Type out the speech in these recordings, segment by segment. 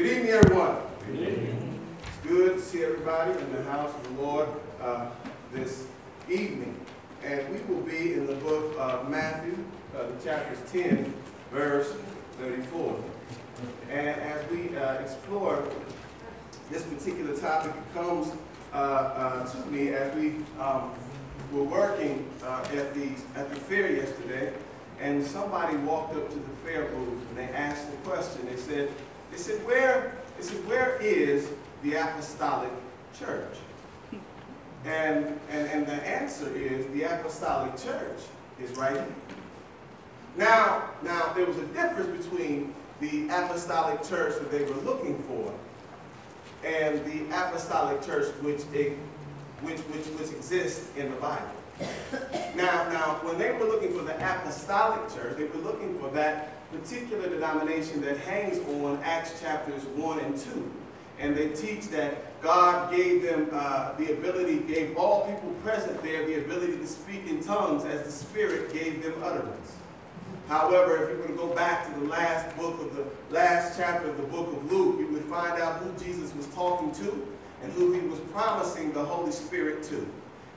Good evening, everyone. Good evening. It's good to see everybody in the house of the Lord uh, this evening. And we will be in the book of Matthew, uh, the chapters 10, verse 34. And as we uh, explore this particular topic, it comes uh, uh, to me as we um, were working uh, at the at the fair yesterday, and somebody walked up to the fair booth and they asked the question. They said, "They said where? Said where is the apostolic church?" And and and the answer is the apostolic church is right here. Now now there was a difference between the apostolic church that they were looking for and the apostolic church which, which, which, which exists in the Bible. Now, now, when they were looking for the apostolic church, they were looking for that particular denomination that hangs on Acts chapters 1 and 2. And they teach that God gave them uh, the ability, gave all people present there the ability to speak in tongues as the Spirit gave them utterance. However, if you were to go back to the last book of the last chapter of the book of Luke, you would find out who Jesus was talking to and who he was promising the Holy Spirit to.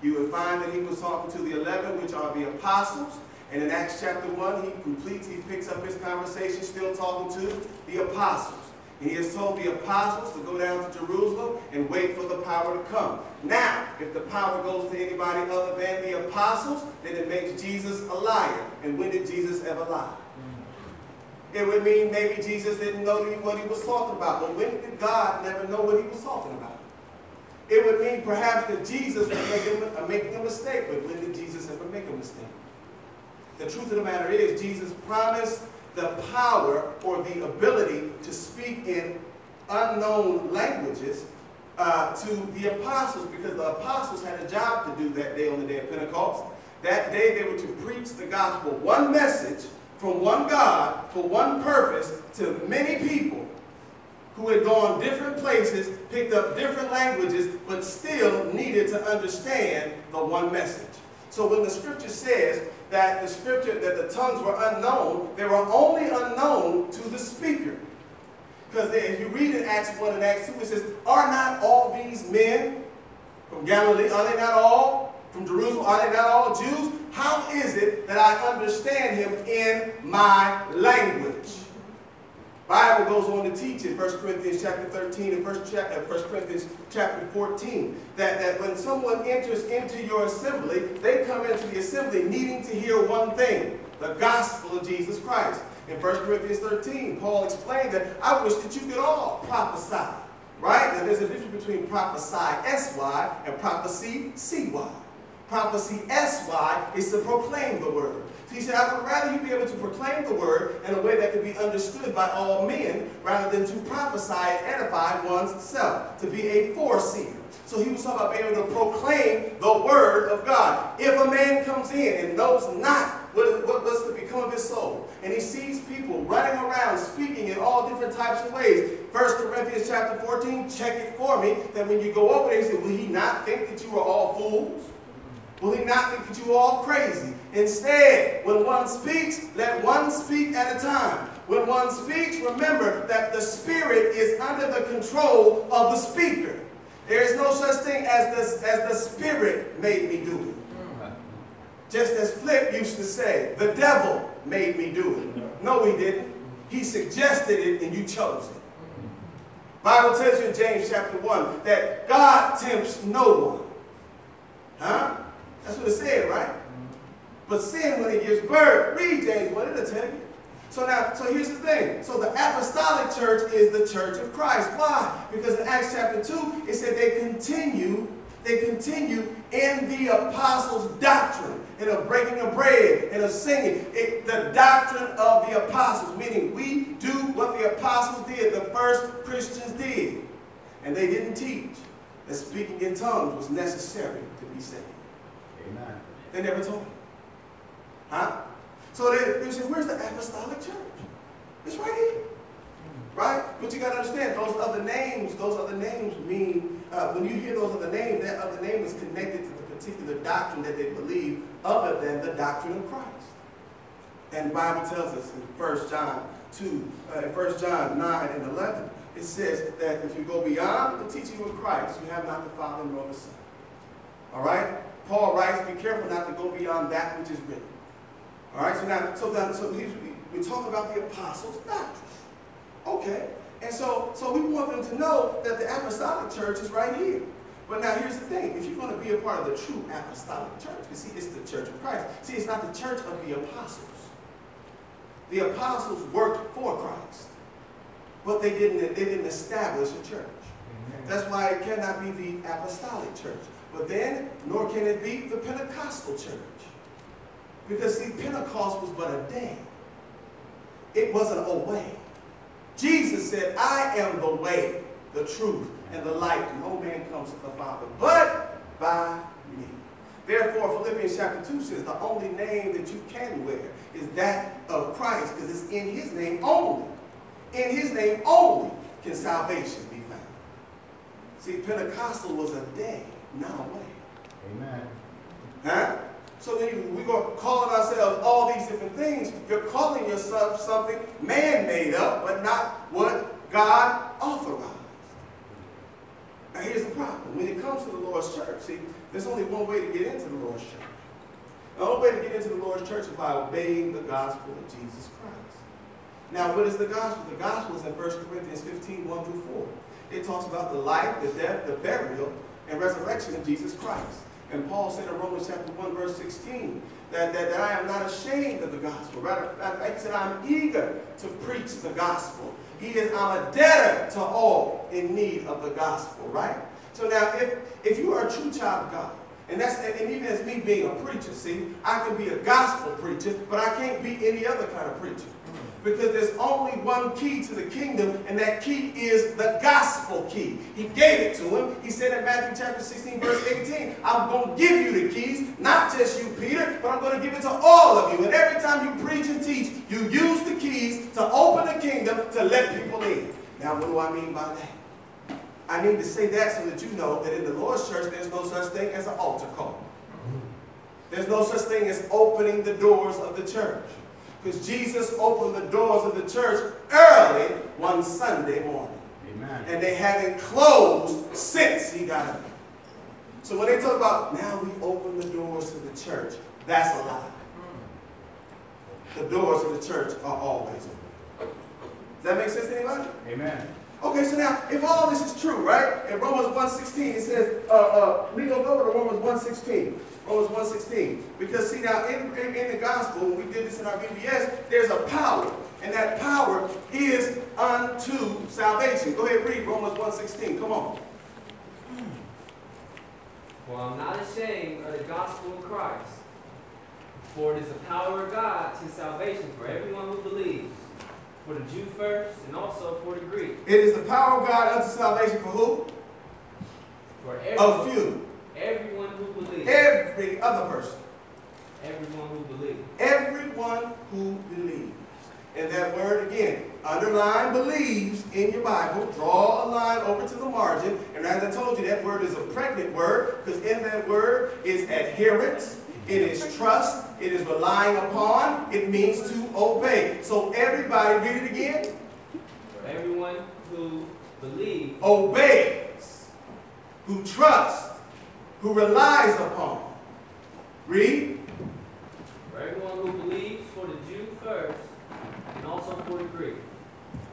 You would find that he was talking to the 11, which are the apostles. And in Acts chapter 1, he completes, he picks up his conversation, still talking to the apostles. And he has told the apostles to go down to Jerusalem and wait for the power to come. Now, if the power goes to anybody other than the apostles, then it makes Jesus a liar. And when did Jesus ever lie? It would mean maybe Jesus didn't know what he was talking about. But when did God never know what he was talking about? It would mean perhaps that Jesus was making, a mistake. But when did Jesus ever make a mistake? The truth of the matter is, Jesus promised the power or the ability to speak in unknown languages uh, to the apostles because the apostles had a job to do that day on the day of Pentecost. That day they were to preach the gospel, one message from one God for one purpose to many people who had gone different places, picked up different languages, but still needed to understand the one message. So when the scripture says that the scripture, that the tongues were unknown, they were only unknown to the speaker. Because if you read in Acts 1 and Acts 2, it says, Are not all these men from Galilee, are they not all from Jerusalem? Are they not all Jews? How is it that I understand him in my language? Bible goes on to teach in 1 Corinthians chapter 13 and 1, chapter, 1 Corinthians chapter 14 that, that when someone enters into your assembly, they come into the assembly needing to hear one thing, the gospel of Jesus Christ. In 1 Corinthians 13, Paul explained that I wish that you could all prophesy. Right? Now there's a difference between prophesy S-Y and prophecy C-Y. Prophecy S-Y is to proclaim the word. He said, I would rather you be able to proclaim the word in a way that could be understood by all men rather than to prophesy and edify one's self, to be a foreseer. So he was talking about being able to proclaim the word of God. If a man comes in and knows not what, what, what's to become of his soul, and he sees people running around speaking in all different types of ways, 1 Corinthians chapter 14, check it for me, that when you go over there, he said, will he not think that you are all fools? Will he not think that you all crazy? Instead, when one speaks, let one speak at a time. When one speaks, remember that the spirit is under the control of the speaker. There is no such thing as the, as the spirit made me do it. Just as Flip used to say, the devil made me do it. No, he didn't. He suggested it and you chose it. Bible tells you in James chapter 1 that God tempts no one. Huh? That's what it said, right? But sin, when it gives birth, read James 1, it'll tell you. So now, so here's the thing. So the apostolic church is the church of Christ. Why? Because in Acts chapter 2, it said they continue, they continue in the apostles' doctrine, and of breaking of bread, and of singing. It, the doctrine of the apostles, meaning we do what the apostles did, the first Christians did. And they didn't teach that speaking in tongues was necessary to be saved. Amen. They never told me. Huh? So they, they say, where's the apostolic church? It's right here. Right? But you got to understand, those other names, those other names mean, uh, when you hear those other names, that other name is connected to the particular doctrine that they believe other than the doctrine of Christ. And the Bible tells us in 1 John 2, uh, in 1 John 9 and 11, it says that if you go beyond the teaching of Christ, you have not the Father nor the Son. All right? Paul writes, be careful not to go beyond that which is written. All right? So now, so then, so he's, we're talking about the apostles' doctrine. Okay. And so, so we want them to know that the apostolic church is right here. But now here's the thing. If you're going to be a part of the true apostolic church, you see, it's the church of Christ. See, it's not the church of the apostles. The apostles worked for Christ. But they didn't, they didn't establish a church. That's why it cannot be the apostolic church. But then, nor can it be the Pentecostal church. Because see, Pentecost was but a day. It wasn't a way. Jesus said, I am the way, the truth, and the light. No man comes to the Father but by me. Therefore, Philippians chapter 2 says the only name that you can wear is that of Christ, because it's in his name only. In his name only can salvation be found. See, Pentecostal was a day, not a way. Amen. Huh? So then we're going to ourselves all these different things. You're calling yourself something man made up, but not what God authorized. Now here's the problem. When it comes to the Lord's church, see, there's only one way to get into the Lord's church. The only way to get into the Lord's church is by obeying the gospel of Jesus Christ. Now, what is the gospel? The gospel is in 1 Corinthians 15, 1 through 4. It talks about the life, the death, the burial, and resurrection of Jesus Christ. And Paul said in Romans chapter 1, verse 16, that, that, that I am not ashamed of the gospel. Rather, he said, I'm eager to preach the gospel. He is, I'm a debtor to all in need of the gospel, right? So now, if, if you are a true child of God, and that's and even as me being a preacher, see, I can be a gospel preacher, but I can't be any other kind of preacher. Because there's only one key to the kingdom, and that key is the gospel key. He gave it to him. He said in Matthew chapter 16, verse 18, I'm going to give you the keys, not just you, Peter, but I'm going to give it to all of you. And every time you preach and teach, you use the keys to open the kingdom to let people in. Now, what do I mean by that? I need to say that so that you know that in the Lord's church, there's no such thing as an altar call. There's no such thing as opening the doors of the church. Because Jesus opened the doors of the church early one Sunday morning. Amen. And they haven't closed since he got up. So when they talk about now we open the doors to the church, that's a lie. The doors of the church are always open. Does that make sense to anybody? Amen. Okay, so now, if all this is true, right? In Romans 1.16, it says, uh, uh, we going to go to Romans 1.16. Romans 1.16. Because see now, in, in, in, the gospel, when we did this in our VBS, there's a power. And that power is unto salvation. Go ahead, read Romans 1.16. Come on. For I'm not ashamed of the gospel of Christ. For it is the power of God to salvation for everyone who believes. For the Jew first, and also for the Greek. It is the power of God unto salvation for who? For everyone, A few. everyone who believes. Every other person. Everyone who believes. Everyone who believes. And that word again, underline believes in your Bible. Draw a line over to the margin. And as I told you, that word is a pregnant word because in that word is adherence, it is trust, it is relying upon, it means to obey. So everybody, read it again. Everyone who believes. Obeys, who trusts, who relies upon. Read. For everyone who believes, for the Jew first, and also for the Greek.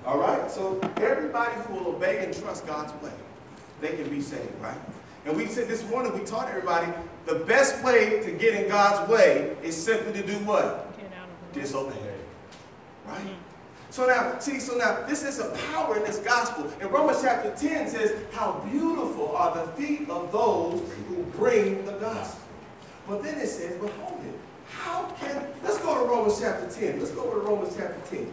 All right, so everybody who will obey and trust God's way, they can be saved, right? And we said this morning, we taught everybody the best way to get in God's way is simply to do what? Disobey. Right? So now, see, so now this is a power in this gospel. And Romans chapter 10 says, How beautiful are the feet of those who bring the gospel. But then it says, But hold it. How can, let's go to Romans chapter 10. Let's go to Romans chapter 10.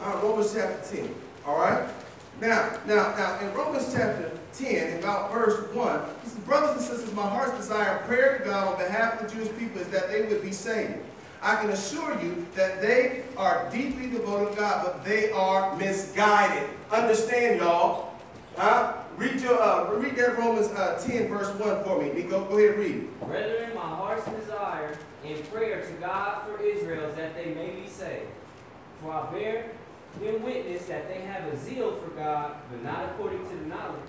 All right, Romans chapter 10. All right? Now, now, now, in Romans chapter 10, about verse 1, he says, Brothers and sisters, my heart's desire, prayer to God on behalf of the Jewish people is that they would be saved. I can assure you that they are deeply devoted to God, but they are misguided. Understand, y'all? Huh? read your uh, read that Romans uh, 10 verse 1 for me. Nico, go ahead and read. Brethren, my heart's desire in prayer to God for Israel is that they may be saved. For I bear them witness that they have a zeal for God, but not according to the knowledge.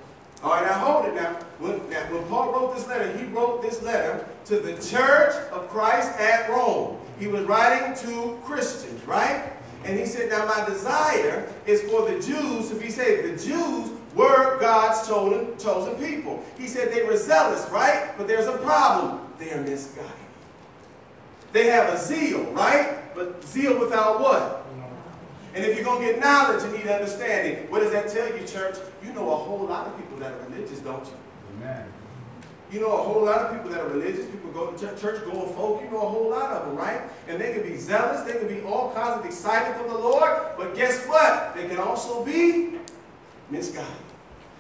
All right, now hold it now. When, now. when Paul wrote this letter, he wrote this letter to the church of Christ at Rome. He was writing to Christians, right? And he said, Now my desire is for the Jews to be saved. The Jews were God's chosen, chosen people. He said they were zealous, right? But there's a problem. They're misguided. They have a zeal, right? But zeal without what? And if you're going to get knowledge, you need understanding. What does that tell you, church? You know a whole lot of people that are religious, don't you? Amen. You know a whole lot of people that are religious, people go to church, church going folk, you know a whole lot of them, right? And they can be zealous, they can be all kinds of excited for the Lord, but guess what? They can also be misguided.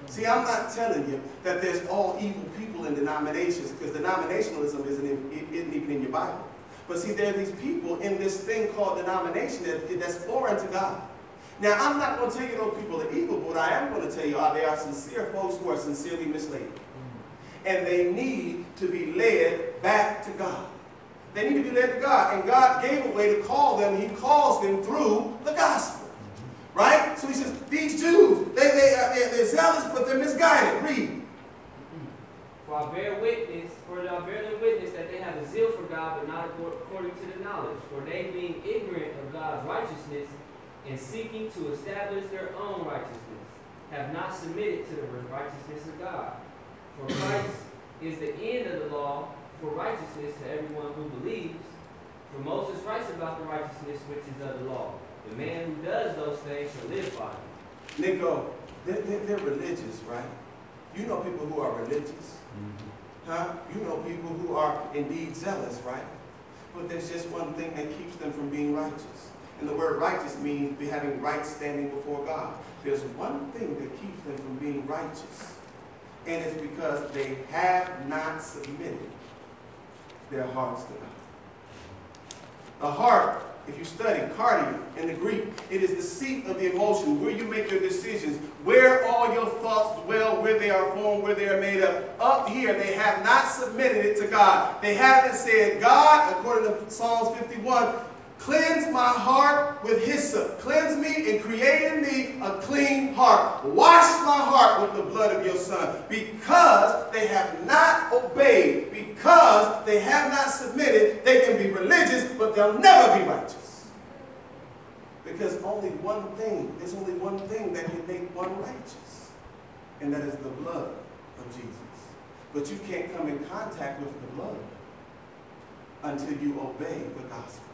See, I'm not telling you that there's all evil people in denominations, because denominationalism isn't, in, isn't even in your Bible. But see, there are these people in this thing called denomination that, that's foreign to God. Now, I'm not going to tell you those people are evil, but I am going to tell you they are sincere folks who are sincerely misled mm. and they need to be led back to God. They need to be led to God. And God gave a way to call them. He calls them through the gospel. Mm-hmm. Right? So he says, these Jews, they, they, uh, they're, they're zealous, but they're misguided. Read. Mm-hmm. For I bear witness, for I bear witness that they have a zeal for God, but not according to the knowledge. For they being ignorant of God's righteousness and seeking to establish their own righteousness, have not submitted to the righteousness of God. For Christ is the end of the law for righteousness to everyone who believes. For Moses writes about the righteousness which is of the law. The man who does those things shall live by them. Nico, they're, they're, they're religious, right? You know people who are religious. Mm-hmm. Huh? You know people who are indeed zealous, right? But there's just one thing that keeps them from being righteous. And the word righteous means be having right standing before God. There's one thing that keeps them from being righteous. And it's because they have not submitted their hearts to God. The heart, if you study cardia in the Greek, it is the seat of the emotion, where you make your decisions, where all your thoughts dwell, where they are formed, where they are made up. Up here, they have not submitted it to God. They haven't said, God, according to Psalms 51, Cleanse my heart with hyssop. Cleanse me and create in me a clean heart. Wash my heart with the blood of your son. Because they have not obeyed, because they have not submitted, they can be religious, but they'll never be righteous. Because only one thing, there's only one thing that can make one righteous, and that is the blood of Jesus. But you can't come in contact with the blood until you obey the gospel.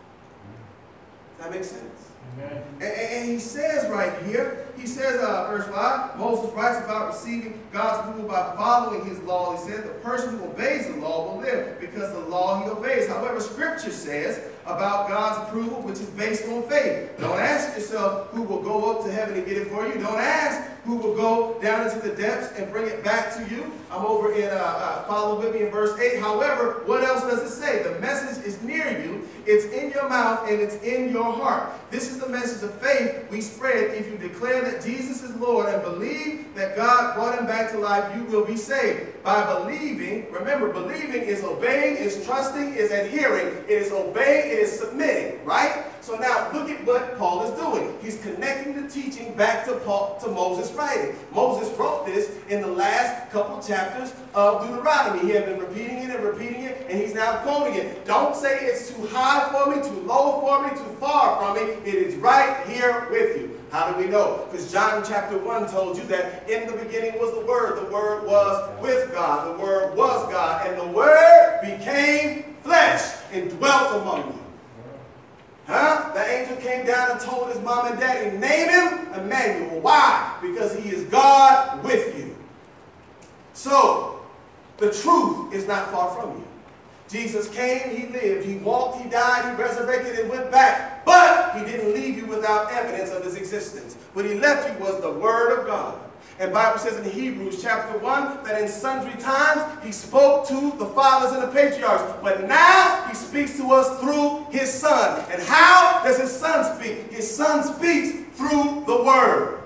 That makes sense? Amen. And, and, he says right here, he says, uh, verse 5, Moses writes about receiving God's approval by following his law. He said, the person who obeys the law will live because the law he obeys. However, scripture says about God's approval, which is based on faith. Don't ask yourself who will go up to heaven and get it for you. Don't ask who will go down into the depths and bring it back to you. I'm over in, uh, uh, follow with me in verse 8. However, what else does it say? The message is near you, it's in your mouth, and it's in your heart. This is the message of faith we spread. If you declare that Jesus is Lord and believe that God brought him back to life, you will be saved. By believing, remember, believing is obeying, is trusting, is adhering, it is obeying, it is submitting, right? So now look at what Paul is doing. He's connecting the teaching back to Paul, to Moses' writing. Moses wrote this in the last couple chapters of Deuteronomy. He had been repeating it and repeating it, and he's now quoting it. Don't say it's too high for me, too low for me, too far from me. It is right here with you. How do we know? Because John chapter 1 told you that in the beginning was the Word. The Word was with God. The Word was God. And the Word became flesh and dwelt among you. Huh? The angel came down and told his mom and daddy, name him Emmanuel. Why? Because he is God with you. So, the truth is not far from you. Jesus came, he lived, he walked, he died, he resurrected and went back. But he didn't leave you without evidence of his existence. What he left you was the word of God. And Bible says in Hebrews chapter 1 that in sundry times he spoke to the fathers and the patriarchs. But now he speaks to us through his son. And how does his son speak? His son speaks through the word.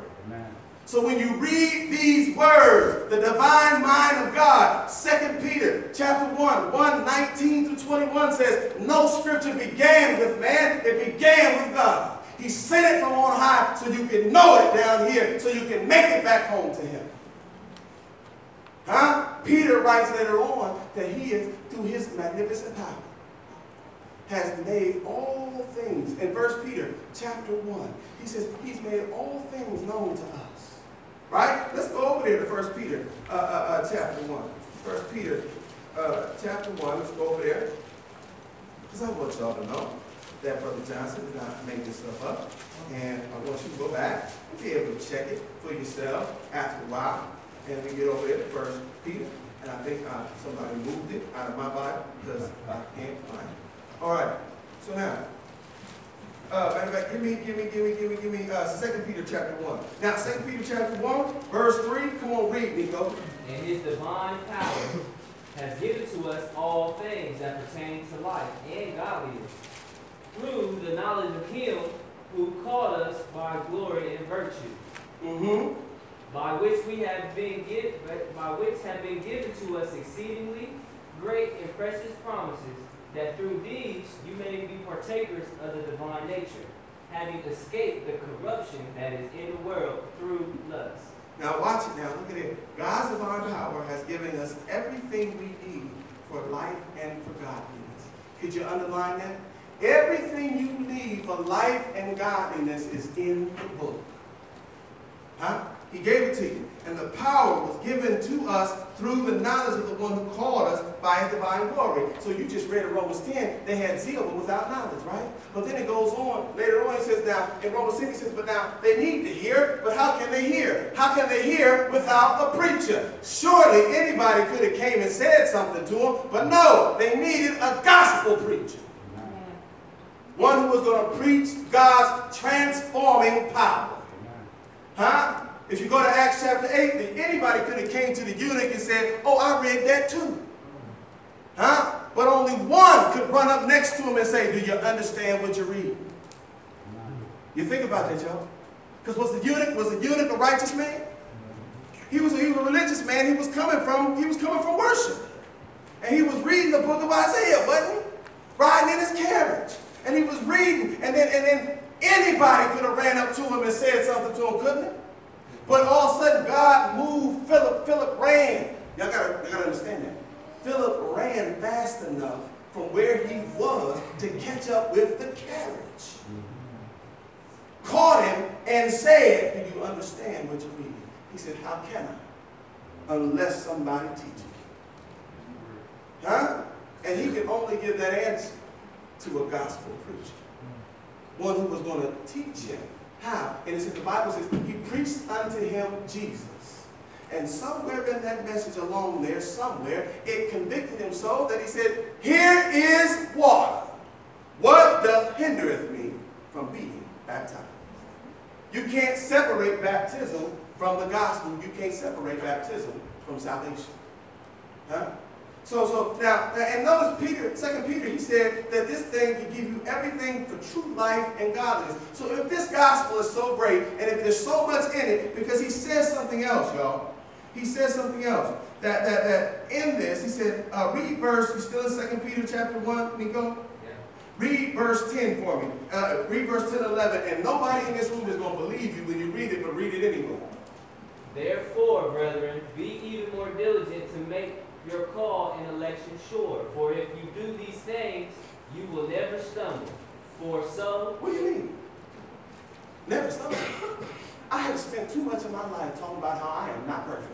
So when you read these words, the divine mind of God, 2 Peter chapter 1, 1, 19 to 21 says, No scripture began with man, it began with God. He sent it from on high so you can know it down here, so you can make it back home to him. Huh? Peter writes later on that he is, through his magnificent power, has made all things. In 1 Peter chapter 1, he says he's made all things known to? There to 1 Peter uh, uh, uh, chapter 1. 1 Peter uh, chapter 1, let's go over there. Because I want y'all to know that Brother Johnson did not make this stuff up. And I want you to go back and be able to check it for yourself after a while. And we get over there to First Peter. And I think uh, somebody moved it out of my Bible because I can't find it. All right. So now, uh, matter of fact, give me, give me, give me, give me, give me, uh, Second Peter chapter one. Now, Second Peter chapter one, verse three. Come on, read, Nico. And his divine power has given to us all things that pertain to life and godliness, through the knowledge of him who called us by glory and virtue, Mm-hmm. by which we have been given, by which have been given to us exceedingly great and precious promises, that through these you may be partakers of the divine nature, having escaped the corruption that is in the world through lust. Now watch it now. Look at it. God's divine power has given us everything we need for life and for godliness. Could you underline that? Everything you need for life and godliness is in the book. Huh? He gave it to you. And the power was given to us through the knowledge of the one who called us by his divine glory. So you just read in Romans 10, they had zeal but without knowledge, right? But then it goes on, later on he says now, in Romans 6 he says, but now they need to hear, but how can they hear? How can they hear without a preacher? Surely anybody could have came and said something to them, but no, they needed a gospel preacher. One who was going to preach God's transforming power. Huh? If you go to Acts chapter 8, anybody could have came to the eunuch and said, oh, I read that too. Huh? But only one could run up next to him and say, do you understand what you read? You think about that, y'all. Because was the eunuch, was the eunuch a righteous man? He was, a, he was a religious man. He was coming from, he was coming from worship. And he was reading the book of Isaiah, wasn't he? Riding in his carriage. And he was reading, and then, and then anybody could have ran up to him and said something to him, couldn't it? But all of a sudden, God moved Philip. Philip ran. Y'all gotta, you gotta understand that. Philip ran fast enough from where he was to catch up with the carriage. Caught him and said, Do you understand what you're reading? He said, How can I? Unless somebody teaches me. Huh? And he could only give that answer to a gospel preacher. One who was going to teach him how? And it says the Bible says he preached unto him Jesus. And somewhere in that message along there, somewhere, it convicted him so that he said, Here is water. What doth hindereth me from being baptized? You can't separate baptism from the gospel. You can't separate baptism from salvation. Huh? So, so now, and notice Peter, Second Peter, he said that this thing can give you everything for true life and godliness. So if this gospel is so great, and if there's so much in it, because he says something else, y'all. He says something else. That that that in this, he said, uh, read verse, you still in Second Peter chapter 1, Nico? Yeah. Read verse 10 for me. Uh, read verse 10 11, and nobody in this room is going to believe you when you read it, but read it anyway. Therefore, brethren, be even more diligent to make your call and election sure. For if you do these things, you will never stumble. For so, What do you mean? Never stumble. I have spent too much of my life talking about how I am not perfect.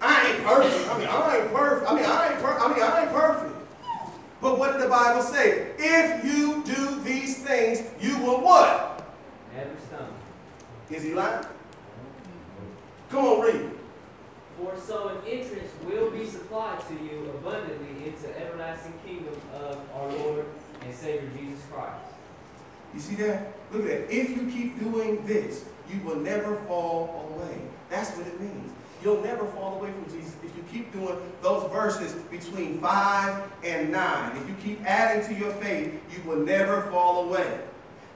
I ain't perfect. I mean, I ain't perfect. I mean, I ain't per- I mean, I ain't perfect. But what did the Bible say? If you do these things, you will what? never stumble. Is he lying? Come on, read. For so an entrance will be supplied to you abundantly into everlasting kingdom of our Lord and Savior Jesus Christ. You see that? Look at that. If you keep doing this, you will never fall away. That's what it means. You'll never fall away from Jesus if you keep doing those verses between 5 and 9. If you keep adding to your faith, you will never fall away.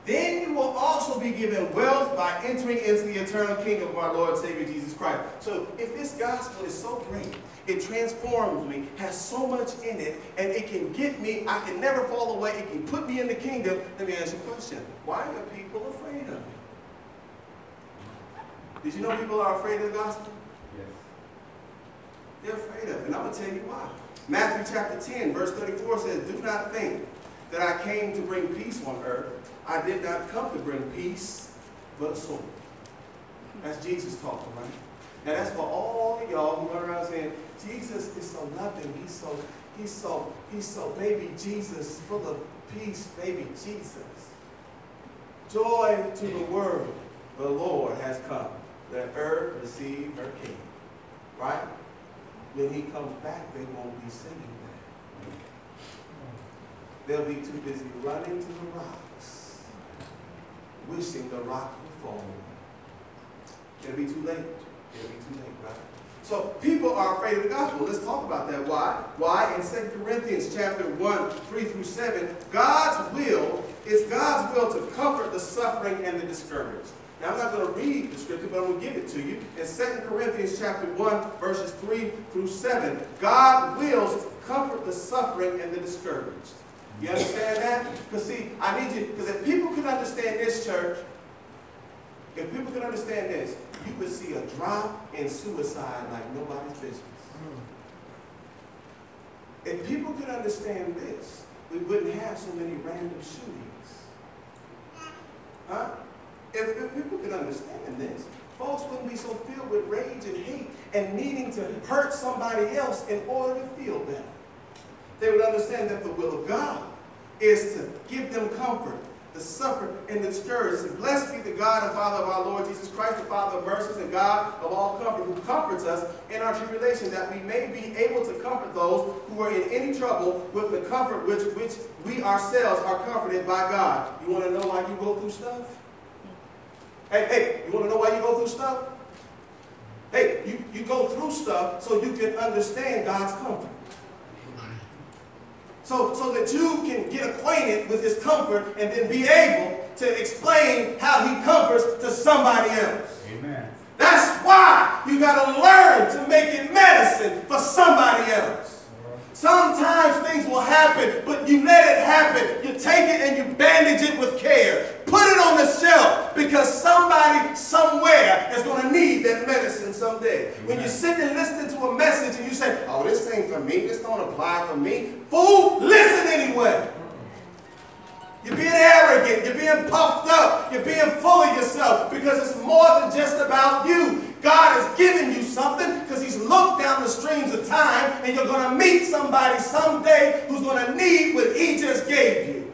Then you will also be given wealth by entering into the eternal kingdom of our Lord and Savior Jesus Christ. So if this gospel is so great, it transforms me, has so much in it, and it can get me, I can never fall away, it can put me in the kingdom, let me ask you a question. Why are people afraid of it? Did you know people are afraid of the gospel? Yes. They're afraid of it, and I'm going to tell you why. Matthew chapter 10, verse 34 says, Do not think that I came to bring peace on earth. I did not come to bring peace, but a sword. That's Jesus talking, right? Now that's for all of y'all who run around saying, Jesus is so loving, he's so, he's so, he's so baby Jesus, full of peace, baby Jesus. Joy to the world, the Lord has come. Let earth receive her king. Right? When he comes back, they won't be singing that. They'll be too busy running to the rocks, wishing the rock would fall. It'll be too late. It'll be too late, right? So people are afraid of the gospel. Let's talk about that. Why? Why? In 2 Corinthians chapter 1, 3 through 7, God's will is God's will to comfort the suffering and the discouraged. Now I'm not going to read the scripture, but I'm going to give it to you. In 2 Corinthians chapter 1, verses 3 through 7, God wills to comfort the suffering and the discouraged. You understand that? Because see, I need you, because if people could understand this, church, if people could understand this, you would see a drop in suicide like nobody's business. If people could understand this, we wouldn't have so many random shootings. Huh? If, if people could understand this, folks wouldn't be so filled with rage and hate and needing to hurt somebody else in order to feel better. They would understand that the will of God is to give them comfort, the suffer and the discouraged. And blessed be the God and Father of our Lord Jesus Christ, the Father of mercies and God of all comfort, who comforts us in our tribulation, that we may be able to comfort those who are in any trouble with the comfort which, which we ourselves are comforted by God. You want to know why you go through stuff? Hey, hey, you want to know why you go through stuff? Hey, you, you go through stuff so you can understand God's comfort. So, so that you can get acquainted with his comfort and then be able to explain how he comforts to somebody else. Amen. That's why you got to learn to make it medicine for somebody else. Sometimes things will happen, but you let it happen. You take it and you bandage it with care. Put it on the shelf because somebody somewhere is going to need that medicine someday. When you sit sitting and listening to a message and you say, oh, this ain't for me, this don't apply for me, fool, listen anyway. You're being arrogant, you're being puffed up, you're being full of yourself because it's more than just about you. God has given you something because He's looked down the streams of time and you're going to meet somebody someday who's going to need what He just gave you.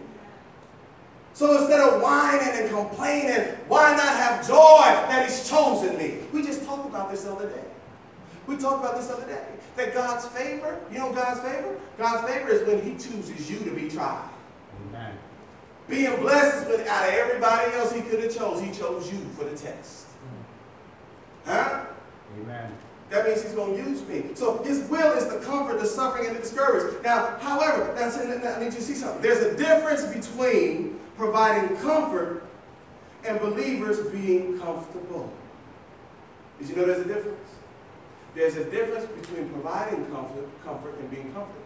So instead of whining and complaining, why not have joy that He's chosen me? We just talked about this the other day. We talked about this the other day. That God's favor, you know God's favor? God's favor is when He chooses you to be tried. Being blessed is when out of everybody else He could have chose, He chose you for the test. Mm. Huh? Amen. That means he's going to use me. So his will is to comfort the suffering and the discouraged. Now, however, that's, I need you to see something. There's a difference between providing comfort and believers being comfortable. Did you know there's a difference? There's a difference between providing comfort, comfort and being comfortable.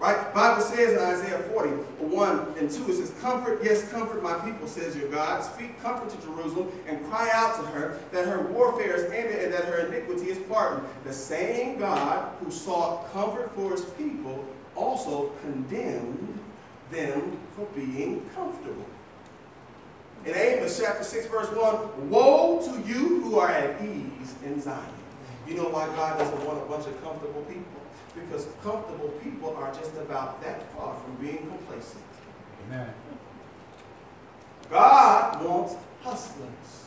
Right? Bible says in Isaiah 40, 1 and 2, it says, Comfort, yes, comfort my people, says your God. Speak comfort to Jerusalem and cry out to her that her warfare is ended and that her iniquity is pardoned. The same God who sought comfort for his people also condemned them for being comfortable. In Amos chapter 6, verse 1, Woe to you who are at ease in Zion. You know why God doesn't want a bunch of comfortable people? Because comfortable people are just about that far from being complacent. Amen. God wants hustlers.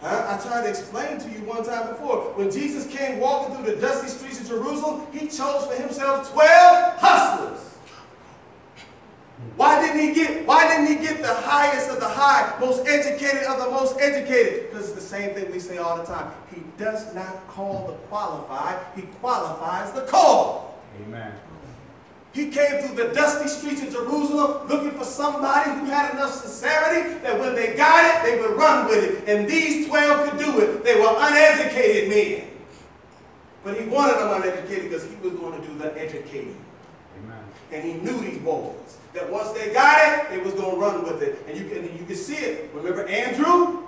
Huh? I tried to explain to you one time before. When Jesus came walking through the dusty streets of Jerusalem, he chose for himself 12 hustlers. Why didn't he get why didn't he get the highest of the high, most educated of the most educated? Because it's the same thing we say all the time. He does not call the qualified, he qualifies the called. Amen. He came through the dusty streets of Jerusalem looking for somebody who had enough sincerity that when they got it, they would run with it. And these 12 could do it. They were uneducated men. But he wanted them uneducated because he was going to do the educating. Amen. And he knew these boys. That once they got it, they was to run with it. And you can, you can see it. Remember Andrew?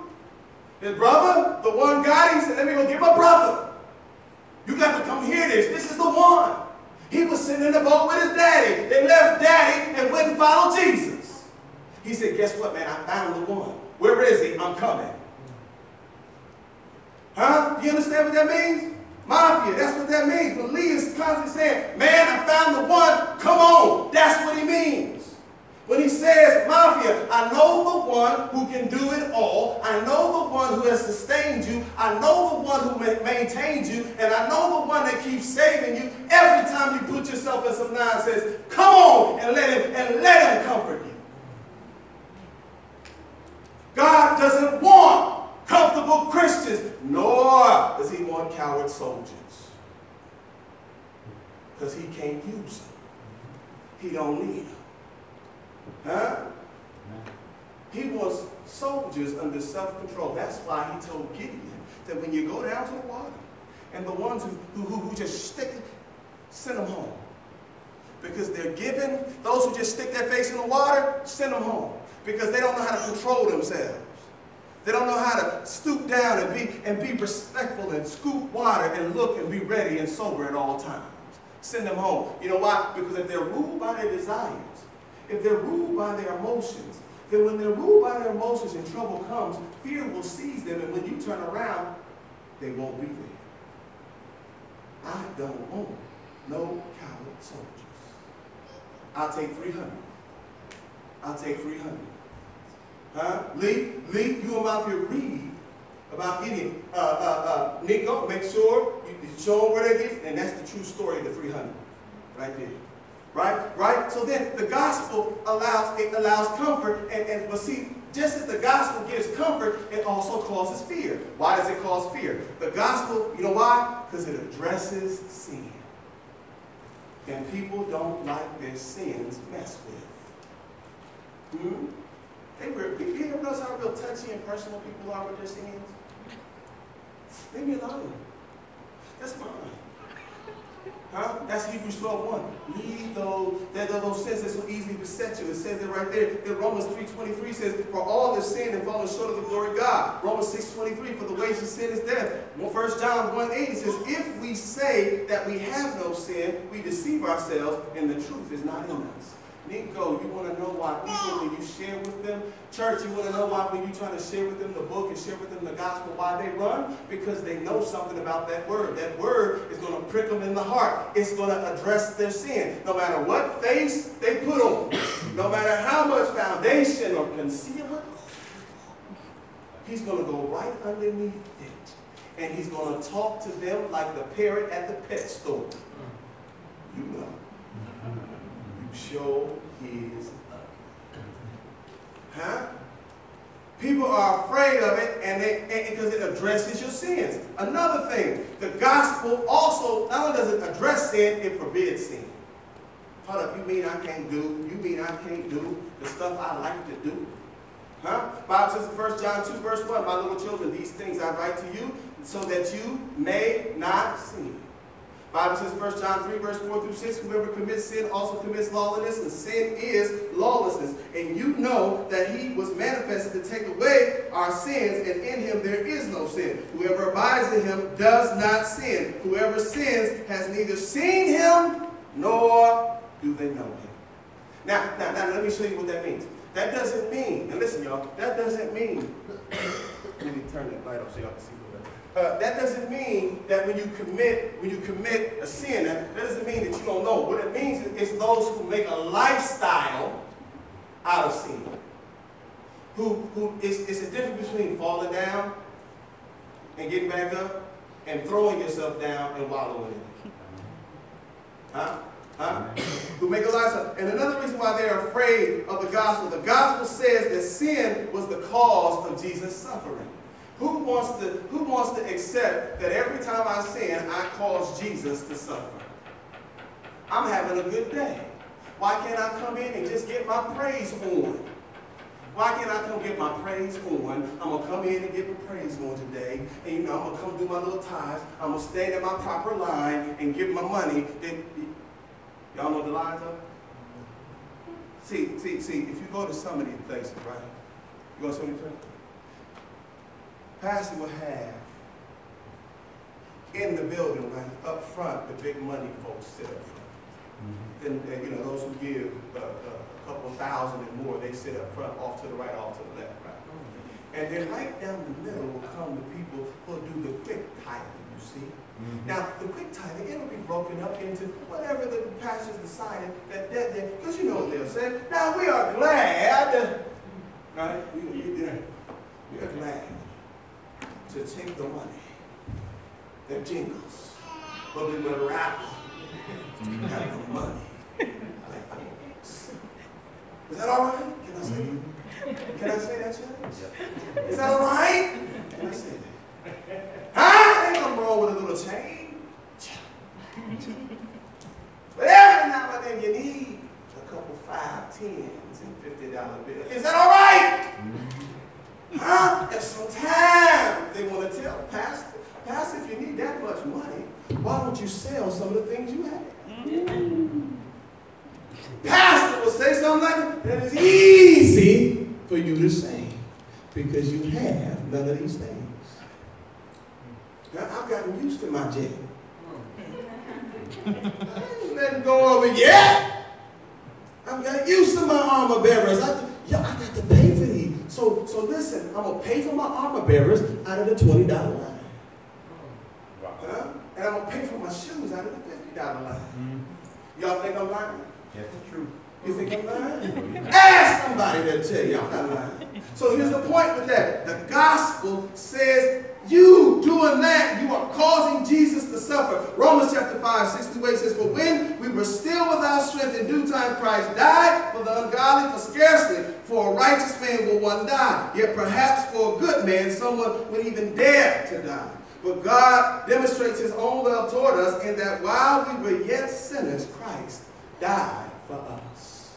His brother? The one it. He said, let me go get my brother. You got to come hear this. This is the one. He was sitting in the boat with his daddy. They left daddy and went and followed Jesus. He said, guess what, man? I found the one. Where is he? I'm coming. Huh? Do you understand what that means? Mafia, that's what that means. Lee is constantly saying, man, I found the one, come on. That's what he means. When he says, Mafia, I know the one who can do it all. I know the one who has sustained you. I know the one who ma- maintains you. And I know the one that keeps saving you. Every time you put yourself in some nonsense, come on and let him and let him comfort you. God doesn't want comfortable Christians, nor does he want coward soldiers. Because he can't use them. He don't need them. Huh? Amen. He wants soldiers under self-control. That's why he told Gideon that when you go down to the water, and the ones who, who, who, just stick send them home. Because they're given, those who just stick their face in the water, send them home. Because they don't know how to control themselves. They don't know how to stoop down and be, and be respectful and scoop water and look and be ready and sober at all times. Send them home. You know why? Because if they're ruled by their desires, if they're ruled by their emotions, then when they're ruled by their emotions and trouble comes, fear will seize them, and when you turn around, they won't be there. I don't want no coward soldiers. I'll take 300. I'll take 300. Huh? Lee, Lee, you about to read about Gideon. Uh, uh, uh, Nico, make sure you, you show them where they get, and that's the true story of the 300. Right there. Right? Right? So then the gospel allows it allows comfort, and, and but see, just as the gospel gives comfort, it also causes fear. Why does it cause fear? The gospel, you know why? Because it addresses sin. And people don't like their sins messed with. Hmm? They were, you ever notice how real touchy and personal people are with their sins? Leave me alone. That's mine. Huh? That's Hebrews 12 1. Leave those, that those sins that so easily beset you. It says it right there. Then Romans 3.23 says, For all have sinned and fallen short of the glory of God. Romans 6.23, For the wages of sin is death. 1 John 1 8 says, If we say that we have no sin, we deceive ourselves, and the truth is not in us. Nico, you want to know why people, when you share with them, church, you want to know why when you trying to share with them the book and share with them the gospel, why they run? Because they know something about that word. That word is going to prick them in the heart. It's going to address their sin. No matter what face they put on, no matter how much foundation or concealer, he's going to go right underneath it. And he's going to talk to them like the parrot at the pet store. You know show his. Huh? People are afraid of it and they because it addresses your sins. Another thing, the gospel also not only does it address sin, it forbids sin. Hold up, you mean I can't do, you mean I can't do the stuff I like to do? Huh? Bible says in 1 John 2, verse 1, my little children, these things I write to you so that you may not sin. Bible says 1 John 3, verse 4 through 6, whoever commits sin also commits lawlessness, and sin is lawlessness. And you know that he was manifested to take away our sins, and in him there is no sin. Whoever abides in him does not sin. Whoever sins has neither seen him nor do they know him. Now, now, now let me show you what that means. That doesn't mean, and listen, y'all, that doesn't mean, let me turn that light off so y'all can see uh, that doesn't mean that when you commit when you commit a sin, that, doesn't mean that you don't know. What it means is it's those who make a lifestyle out of sin. Who who it's, it's a difference between falling down and getting back up and throwing yourself down and wallowing in it. Huh? Huh? Who make a lifestyle. And another reason why they're afraid of the gospel, the gospel says that sin was the cause of Jesus' suffering. Who wants to who wants to accept that every time I sin, I cause Jesus to suffer? I'm having a good day. Why can't I come in and just get my praise on? Why can't I come get my praise on? I'm gonna come in and get my praise on today. And you know, I'm gonna come do my little tithes. I'm gonna stand in my proper line and give my money. Then y'all know the lines are? See, see, see, if you go to some of these places, right? You go to some of these places? Pastor will have in the building, right, up front, the big money folks sit up front. Then, uh, you know, those who give uh, uh, a couple thousand and more, they sit up front, off to the right, off to the left, right? And then right down the middle will come the people who'll do the quick tithing, you see? Now, the quick tithing, it'll be broken up into whatever the pastors decided that, that, that, because you know what they'll say. Now, we are glad, right? We, we, we are glad to take the money that jingles, but we would rather mm-hmm. have the money like folks. Is that all right? Can I say mm-hmm. that? Can I say that, Church? Is that all right? Can I say that? Huh? Ain't nothing wrong with a little change. But every now and then you need a couple five tens and fifty dollar bills. Is that all right? Mm-hmm. Huh? And sometimes they want to tell Pastor, Pastor, if you need that much money, why don't you sell some of the things you have? Mm-hmm. Pastor will say something like that is easy for you to say because you have none of these things. Now, I've gotten used to my jet. I ain't letting go it yet. I've got used to my armor bearers. I, yo, I got to pay for these. So, so listen, I'm gonna pay for my armor bearers out of the twenty dollar line, huh? And I'm gonna pay for my shoes out of the fifty dollar line. Mm-hmm. Y'all think I'm lying? That's the truth. You think I'm lying? Ask somebody to tell you I'm not lying. So here's the point with that. The gospel says you doing that, you are causing Jesus to suffer. Romans chapter 5, 68 says, For when we were still without strength in due time, Christ died for the ungodly, for scarcely for a righteous man will one die. Yet perhaps for a good man, someone would even dare to die. But God demonstrates his own love toward us in that while we were yet sinners, Christ died for us.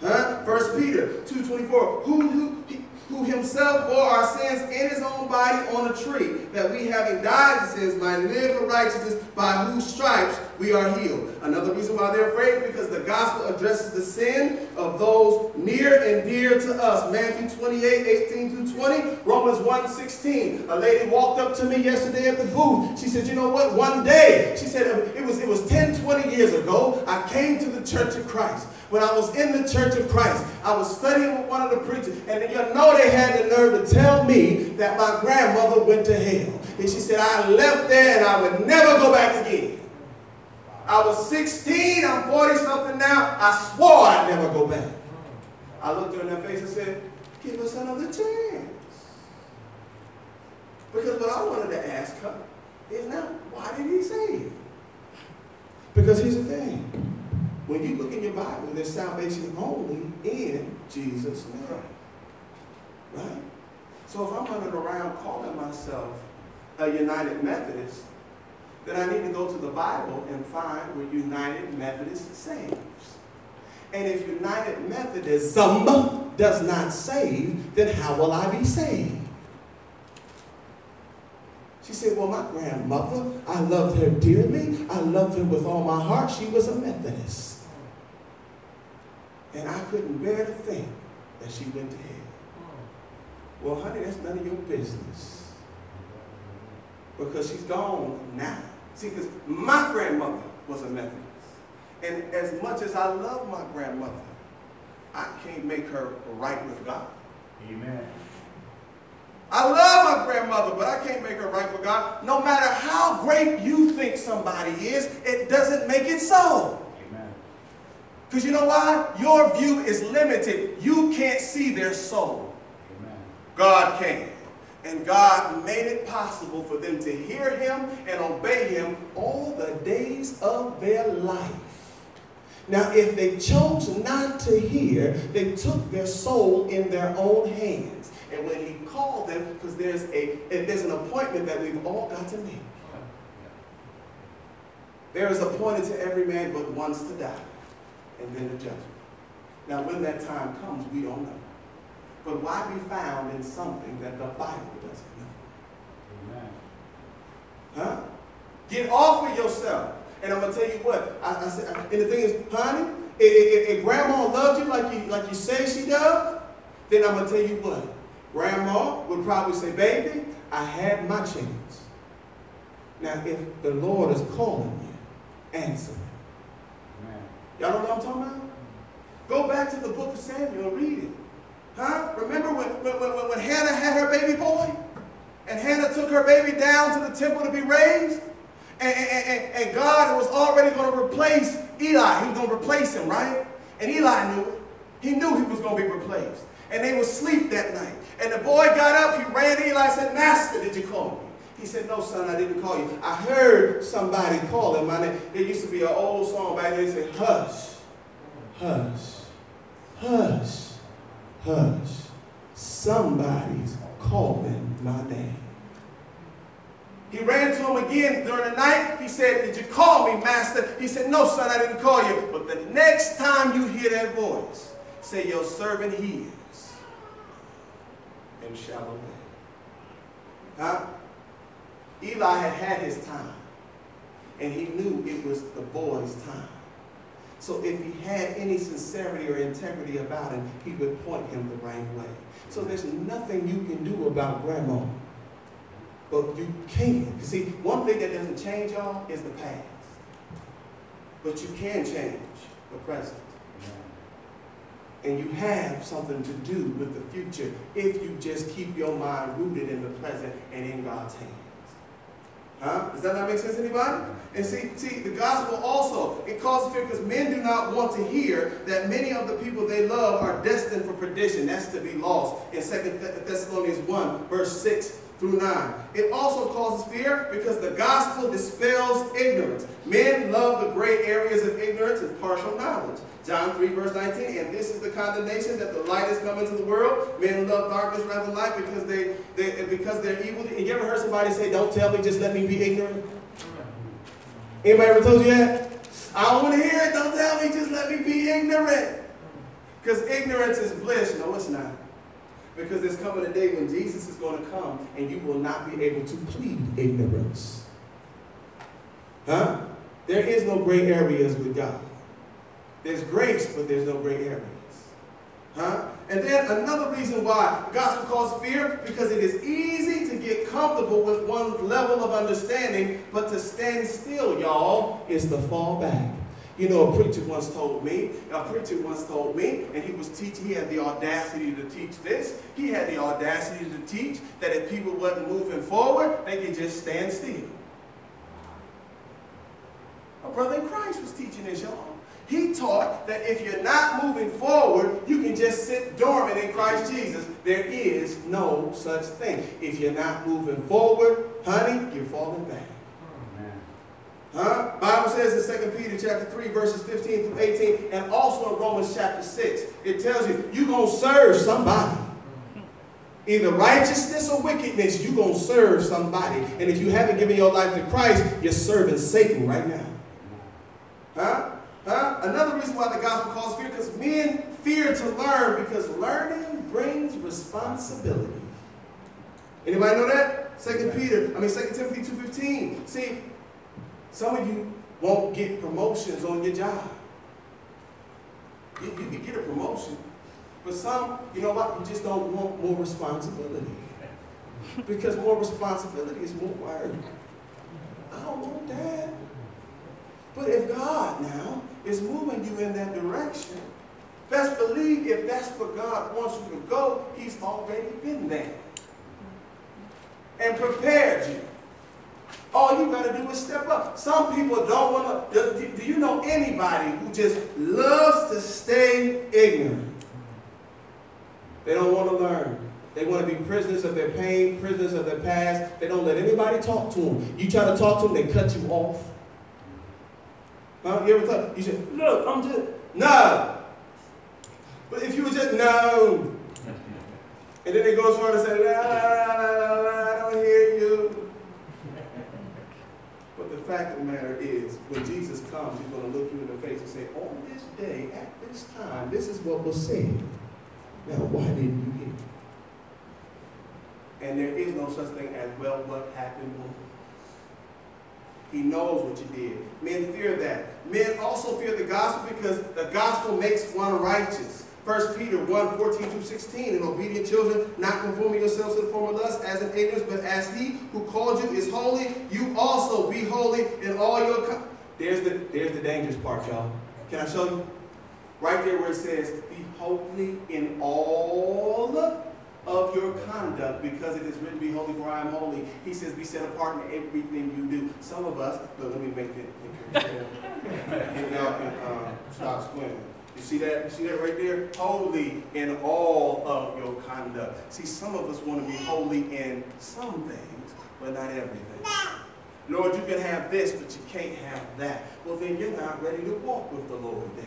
Huh? First Peter 2.24, who, who, who himself bore our sins in his own body on a tree, that we having died to sins might live for righteousness, by whose stripes we are healed. Another reason why they're afraid, because the gospel addresses the sin of those near and dear to us. Matthew 28, 18 through 20, Romans 1, 16. A lady walked up to me yesterday at the booth. She said, you know what, one day, she said, it was, it was 10, 20 years ago, I came to the Church of Christ. When I was in the Church of Christ, I was studying with one of the preachers, and you know they had the nerve to tell me that my grandmother went to hell. And she said, I left there and I would never go back again. I was 16, I'm 40 something now. I swore I'd never go back. I looked her in her face and said, Give us another chance. Because what I wanted to ask her is now, why did he say it? Because here's the thing. When you look in your Bible, there's salvation only in Jesus' name. Right? So if I'm running around calling myself a United Methodist, then I need to go to the Bible and find where United Methodist saves. And if United Methodism does not save, then how will I be saved? She said, Well, my grandmother, I loved her dearly. I loved her with all my heart. She was a Methodist. And I couldn't bear to think that she went to hell. Well, honey, that's none of your business. Because she's gone now. See, because my grandmother was a Methodist. And as much as I love my grandmother, I can't make her right with God. Amen. I love my grandmother, but I can't make her right with God. No matter how great you think somebody is, it doesn't make it so. Because you know why? Your view is limited. You can't see their soul. Amen. God can. And God made it possible for them to hear him and obey him all the days of their life. Now, if they chose not to hear, they took their soul in their own hands. And when he called them, because there's a there's an appointment that we've all got to make. There is appointed to every man but once to die. And then the judgment. Now, when that time comes, we don't know. But why be found in something that the Bible doesn't know? Amen. Huh? Get off of yourself. And I'm gonna tell you what. I, I said, and the thing is, honey, if, if, grandma loved you like you like you say she does, then I'm gonna tell you what. Grandma would probably say, "Baby, I had my chance. Now, if the Lord is calling you, answer." Amen. Y'all know what I'm talking about? Go back to the book of Samuel and read it. Huh? Remember when, when, when, when Hannah had her baby boy? And Hannah took her baby down to the temple to be raised? And, and, and, and God was already going to replace Eli. He was going to replace him, right? And Eli knew it. He knew he was going to be replaced. And they would sleep that night. And the boy got up, he ran to Eli and said, Master, did you call me? He said, No, son, I didn't call you. I heard somebody calling my name. There used to be an old song back then. They said, Hush, hush, hush, hush. Somebody's calling my name. He ran to him again during the night. He said, Did you call me, master? He said, No, son, I didn't call you. But the next time you hear that voice, say, Your servant hears and shall obey. Huh? Eli had had his time, and he knew it was the boy's time. So if he had any sincerity or integrity about him, he would point him the right way. So there's nothing you can do about grandma. But you can. You see, one thing that doesn't change y'all is the past. But you can change the present. And you have something to do with the future if you just keep your mind rooted in the present and in God's hands. Huh? Does that not make sense to anybody? And see, see, the gospel also, it causes fear because men do not want to hear that many of the people they love are destined for perdition. That's to be lost. In 2 Thessalonians 1, verse 6 through 9. It also causes fear because the gospel dispels ignorance. Men love the gray areas of ignorance and partial knowledge. John 3, verse 19, and this is the condemnation that the light has come into the world. Men love darkness rather than light because they, they because they're evil. And you ever heard somebody say, Don't tell me, just let me be ignorant? Anybody ever told you that? I don't want to hear it, don't tell me, just let me be ignorant. Because ignorance is bliss. No, it's not. Because there's coming a day when Jesus is going to come and you will not be able to plead ignorance. Huh? There is no gray areas with God. There's grace, but there's no gray areas. Huh? And then another reason why gospel causes fear, because it is easy to get comfortable with one level of understanding, but to stand still, y'all, is to fall back. You know, a preacher once told me, a preacher once told me, and he was teaching, he had the audacity to teach this. He had the audacity to teach that if people wasn't moving forward, they could just stand still. A brother in Christ was teaching this, y'all. He taught that if you're not moving forward, you can just sit dormant in Christ Jesus. There is no such thing. If you're not moving forward, honey, you're falling back. Huh? Bible says in 2 Peter chapter 3, verses 15 through 18, and also in Romans chapter 6, it tells you you're going to serve somebody. Either righteousness or wickedness, you're going to serve somebody. And if you haven't given your life to Christ, you're serving Satan right now. Huh? Huh? Another reason why the gospel calls fear, because men fear to learn, because learning brings responsibility. Anybody know that? Second Peter, I mean Second Timothy 2.15. See, some of you won't get promotions on your job. You, you can get a promotion. But some, you know what, you just don't want more responsibility. Because more responsibility is more work. I don't want that. But if God now is moving you in that direction, best believe if that's where God wants you to go, He's already been there and prepared you. All you got to do is step up. Some people don't want to. Do, do you know anybody who just loves to stay ignorant? They don't want to learn. They want to be prisoners of their pain, prisoners of their past. They don't let anybody talk to them. You try to talk to them, they cut you off. Huh? You ever thought, you said, look, I'm just, no. But if you were just, no. And then they go as far as say, la, la, la, la, la, I don't hear you. But the fact of the matter is, when Jesus comes, he's going to look you in the face and say, on this day, at this time, this is what was said. Now, why didn't you hear? And there is no such thing as, well, what happened. He knows what you did. Men fear that. Men also fear the gospel because the gospel makes one righteous. 1 Peter 1, 14 through 16, and obedient children, not conforming yourselves to the form of lust as in ignorance, but as he who called you is holy, you also be holy in all your con- There's the there's the dangerous part, y'all. Can I show you? Right there where it says, be holy in all of your conduct, because it is written, be holy for I am holy. He says, be set apart in everything you do. Some of us, look, let me make it, y'all can uh, stop squinting. You see that? You see that right there? Holy in all of your conduct. See, some of us want to be holy in some things, but not everything. Lord, you can have this, but you can't have that. Well, then you're not ready to walk with the Lord then.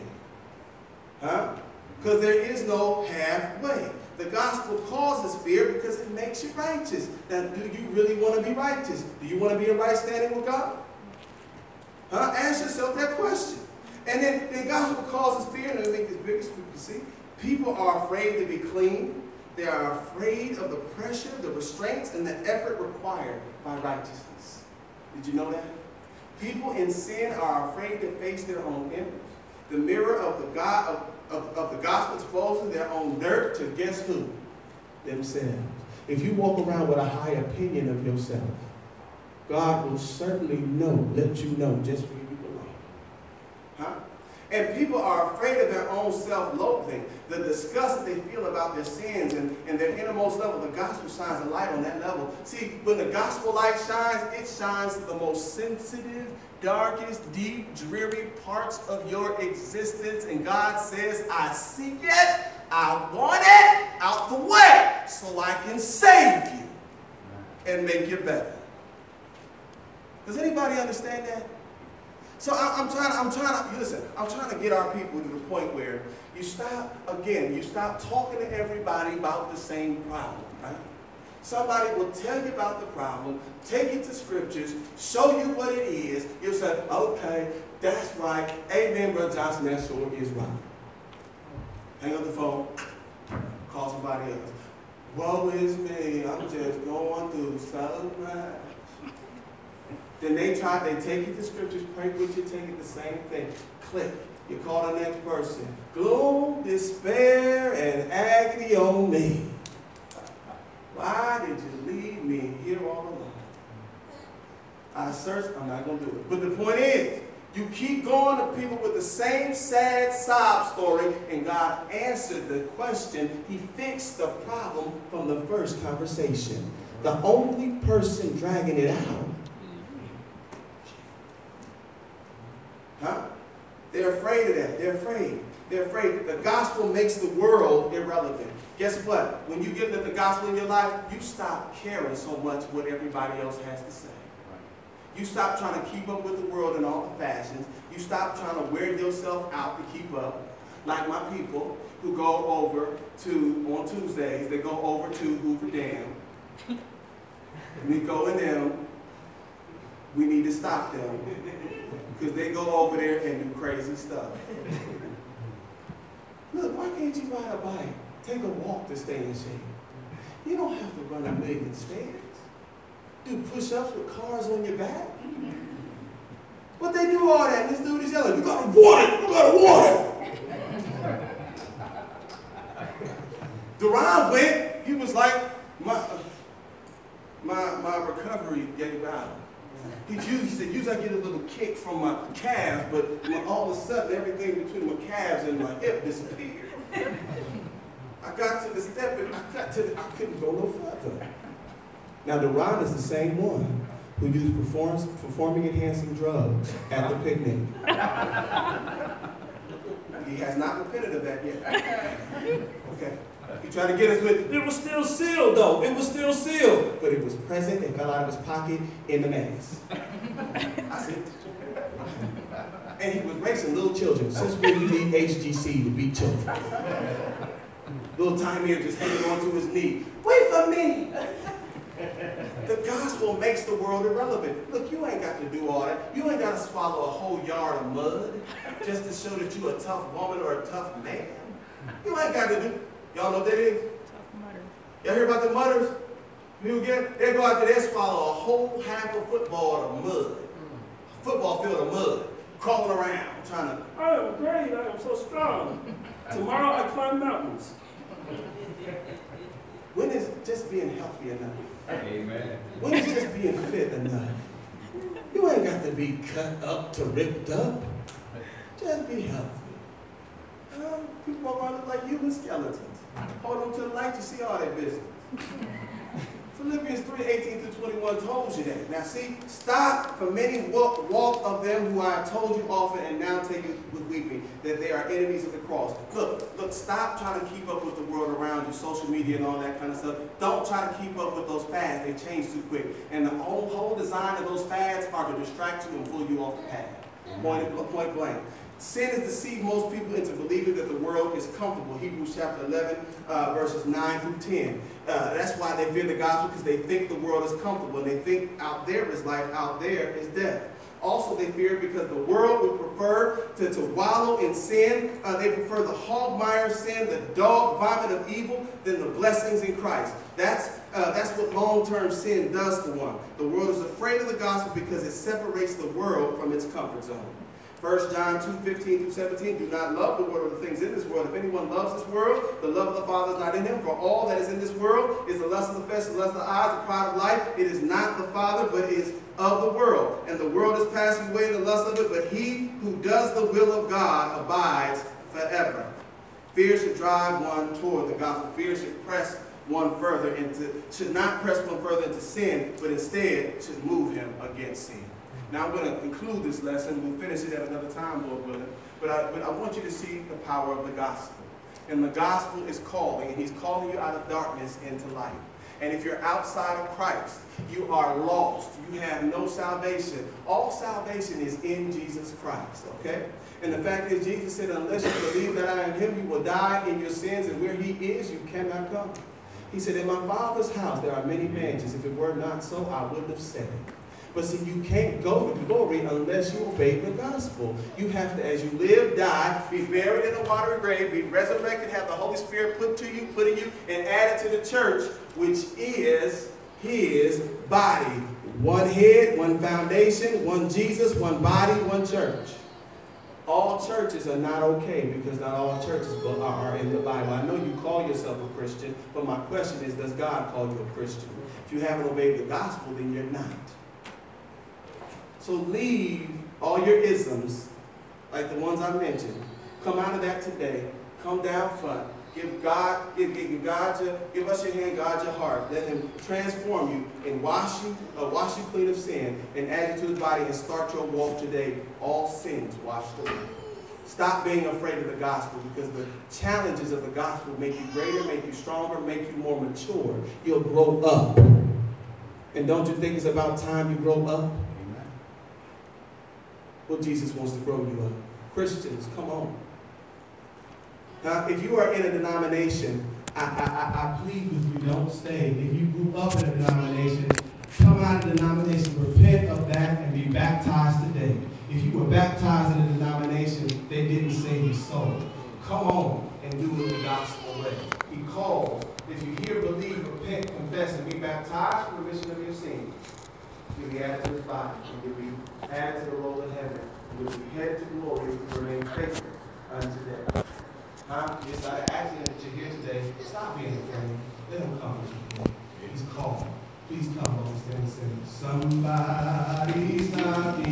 Huh? Because there is no halfway. The gospel causes fear because it makes you righteous. Now, do you really want to be righteous? Do you want to be in right standing with God? Huh? Ask yourself that question. And then the gospel causes fear, and make this bigger so you can see. People are afraid to be clean. They are afraid of the pressure, the restraints, and the effort required by righteousness. Did you know that? People in sin are afraid to face their own image. The mirror of the God of, of, of the gospel exposes their own dirt to guess who? Themselves. If you walk around with a high opinion of yourself, God will certainly know, let you know just? And people are afraid of their own self-loathing, the disgust they feel about their sins and, and their innermost level. The gospel shines a light on that level. See, when the gospel light shines, it shines the most sensitive, darkest, deep, dreary parts of your existence. And God says, I see it, I want it out the way so I can save you and make you better. Does anybody understand that? So I, am trying. I'm trying to listen. I'm trying to get our people to the point where you stop again. You stop talking to everybody about the same problem, right? Somebody will tell you about the problem, take it to scriptures, show you what it is. You'll say, "Okay, that's right. Amen, Brother Johnson. That sure is right." Hang up the phone. Call somebody else. Woe is me. I'm just going through so. Then they try, they take you to scriptures, pray with you, take it the same thing. Click. You call the next person. Gloom, despair, and agony on me. Why did you leave me here all alone? I searched, I'm not going to do it. But the point is, you keep going to people with the same sad sob story, and God answered the question. He fixed the problem from the first conversation. The only person dragging it out Huh? They're afraid of that. They're afraid. They're afraid. The gospel makes the world irrelevant. Guess what? When you get the gospel in your life, you stop caring so much what everybody else has to say. You stop trying to keep up with the world and all the fashions. You stop trying to wear yourself out to keep up. Like my people who go over to, on Tuesdays, they go over to Hoover Dam. And go in them. We need to stop them because they go over there and do crazy stuff. Look, why can't you ride a bike? Take a walk to stay in shape. You don't have to run a million stairs. Do push-ups with cars on your back. But they do all that. This dude is yelling, you gotta want it, you gotta want it. Duran went, he was like, my, my, my recovery gave out. He, used, he said, usually I get a little kick from my calves, but my, all of a sudden everything between my calves and my hip disappeared. I got to the step and I got to the, I couldn't go no further. Now, Duran is the same one who used performance, performing enhancing drugs at the picnic. he has not repented of that yet. Okay. He tried to get us with, it was still sealed though. It was still sealed. But it was present. and fell out of his pocket in the mask. I said, and he was racing little children. Since when you need HGC to beat children? Little Tymier just hanging onto his knee. Wait for me. The gospel makes the world irrelevant. Look, you ain't got to do all that. You ain't got to swallow a whole yard of mud just to show that you're a tough woman or a tough man. You ain't got to do. Y'all know what that is? Tough Mudder. Y'all hear about the Mudders? People get, they go out there, they swallow a whole half a football of mud. Football field of mud. Crawling around, trying to, I am great. I am so strong. Tomorrow I climb mountains. when is just being healthy enough? Amen. When is just being fit enough? You ain't got to be cut up to ripped up. Just be healthy. Uh, people walk around look like human skeletons. Hold on to the light, you see all that business. Philippians 3, 18 through 21 told you that. Now see, stop for many walk, walk of them who I have told you often and now tell you with weeping that they are enemies of the cross. Look, look, stop trying to keep up with the world around you, social media and all that kind of stuff. Don't try to keep up with those fads. They change too quick. And the whole, whole design of those fads are to distract you and pull you off the path. Point, point blank. Sin has deceived most people into believing that the world is comfortable. Hebrews chapter 11, uh, verses 9 through 10. Uh, that's why they fear the gospel because they think the world is comfortable and they think out there is life, out there is death. Also, they fear because the world would prefer to, to wallow in sin. Uh, they prefer the hogmire sin, the dog vomit of evil, than the blessings in Christ. That's, uh, that's what long-term sin does to one. The world is afraid of the gospel because it separates the world from its comfort zone. 1 John 2, 15 through 17, do not love the world or the things in this world. If anyone loves this world, the love of the Father is not in him. For all that is in this world is the lust of the flesh, the lust of the eyes, the pride of life. It is not the Father, but is of the world. And the world is passing away in the lust of it, but he who does the will of God abides forever. Fear should drive one toward the gospel. Fear should press one further into, should not press one further into sin, but instead should move him against sin. Now I'm going to conclude this lesson. We'll finish it at another time, Lord willing. But I, but I want you to see the power of the gospel. And the gospel is calling, and he's calling you out of darkness into light. And if you're outside of Christ, you are lost. You have no salvation. All salvation is in Jesus Christ, okay? And the fact is, Jesus said, unless you believe that I am him, you will die in your sins, and where he is, you cannot come. He said, in my Father's house there are many mansions. If it were not so, I wouldn't have said it. But see, you can't go to glory unless you obey the gospel. You have to, as you live, die, be buried in a watery grave, be resurrected, have the Holy Spirit put to you, put in you, and added to the church, which is his body. One head, one foundation, one Jesus, one body, one church. All churches are not okay because not all churches are in the Bible. I know you call yourself a Christian, but my question is, does God call you a Christian? If you haven't obeyed the gospel, then you're not. So leave all your isms, like the ones I mentioned. Come out of that today. Come down front. Give God, give, give God your, give us your hand, God your heart. Let Him transform you and wash you, uh, wash you clean of sin, and add you to His body and start your walk today. All sins washed away. Stop being afraid of the gospel because the challenges of the gospel make you greater, make you stronger, make you more mature. You'll grow up. And don't you think it's about time you grow up? Well, Jesus wants to grow you up. Christians, come on. Now, if you are in a denomination, I, I, I, plead with you, don't stay. If you grew up in a denomination, come out of the denomination, repent of that, and be baptized today. If you were baptized in a denomination, they didn't save your soul. Come on and do it the gospel way. Calls. If you hear, believe, repent, confess, and be baptized for the remission of your sins, you'll be added to his body, and you'll be added to the roll of heaven. You'll be headed to glory if you remain faithful unto death. Huh? It's not an accident that you're here today. Stop being afraid. Let him come with you. He's called. Please come, Holy Spirit, and sing. Somebody's knocking.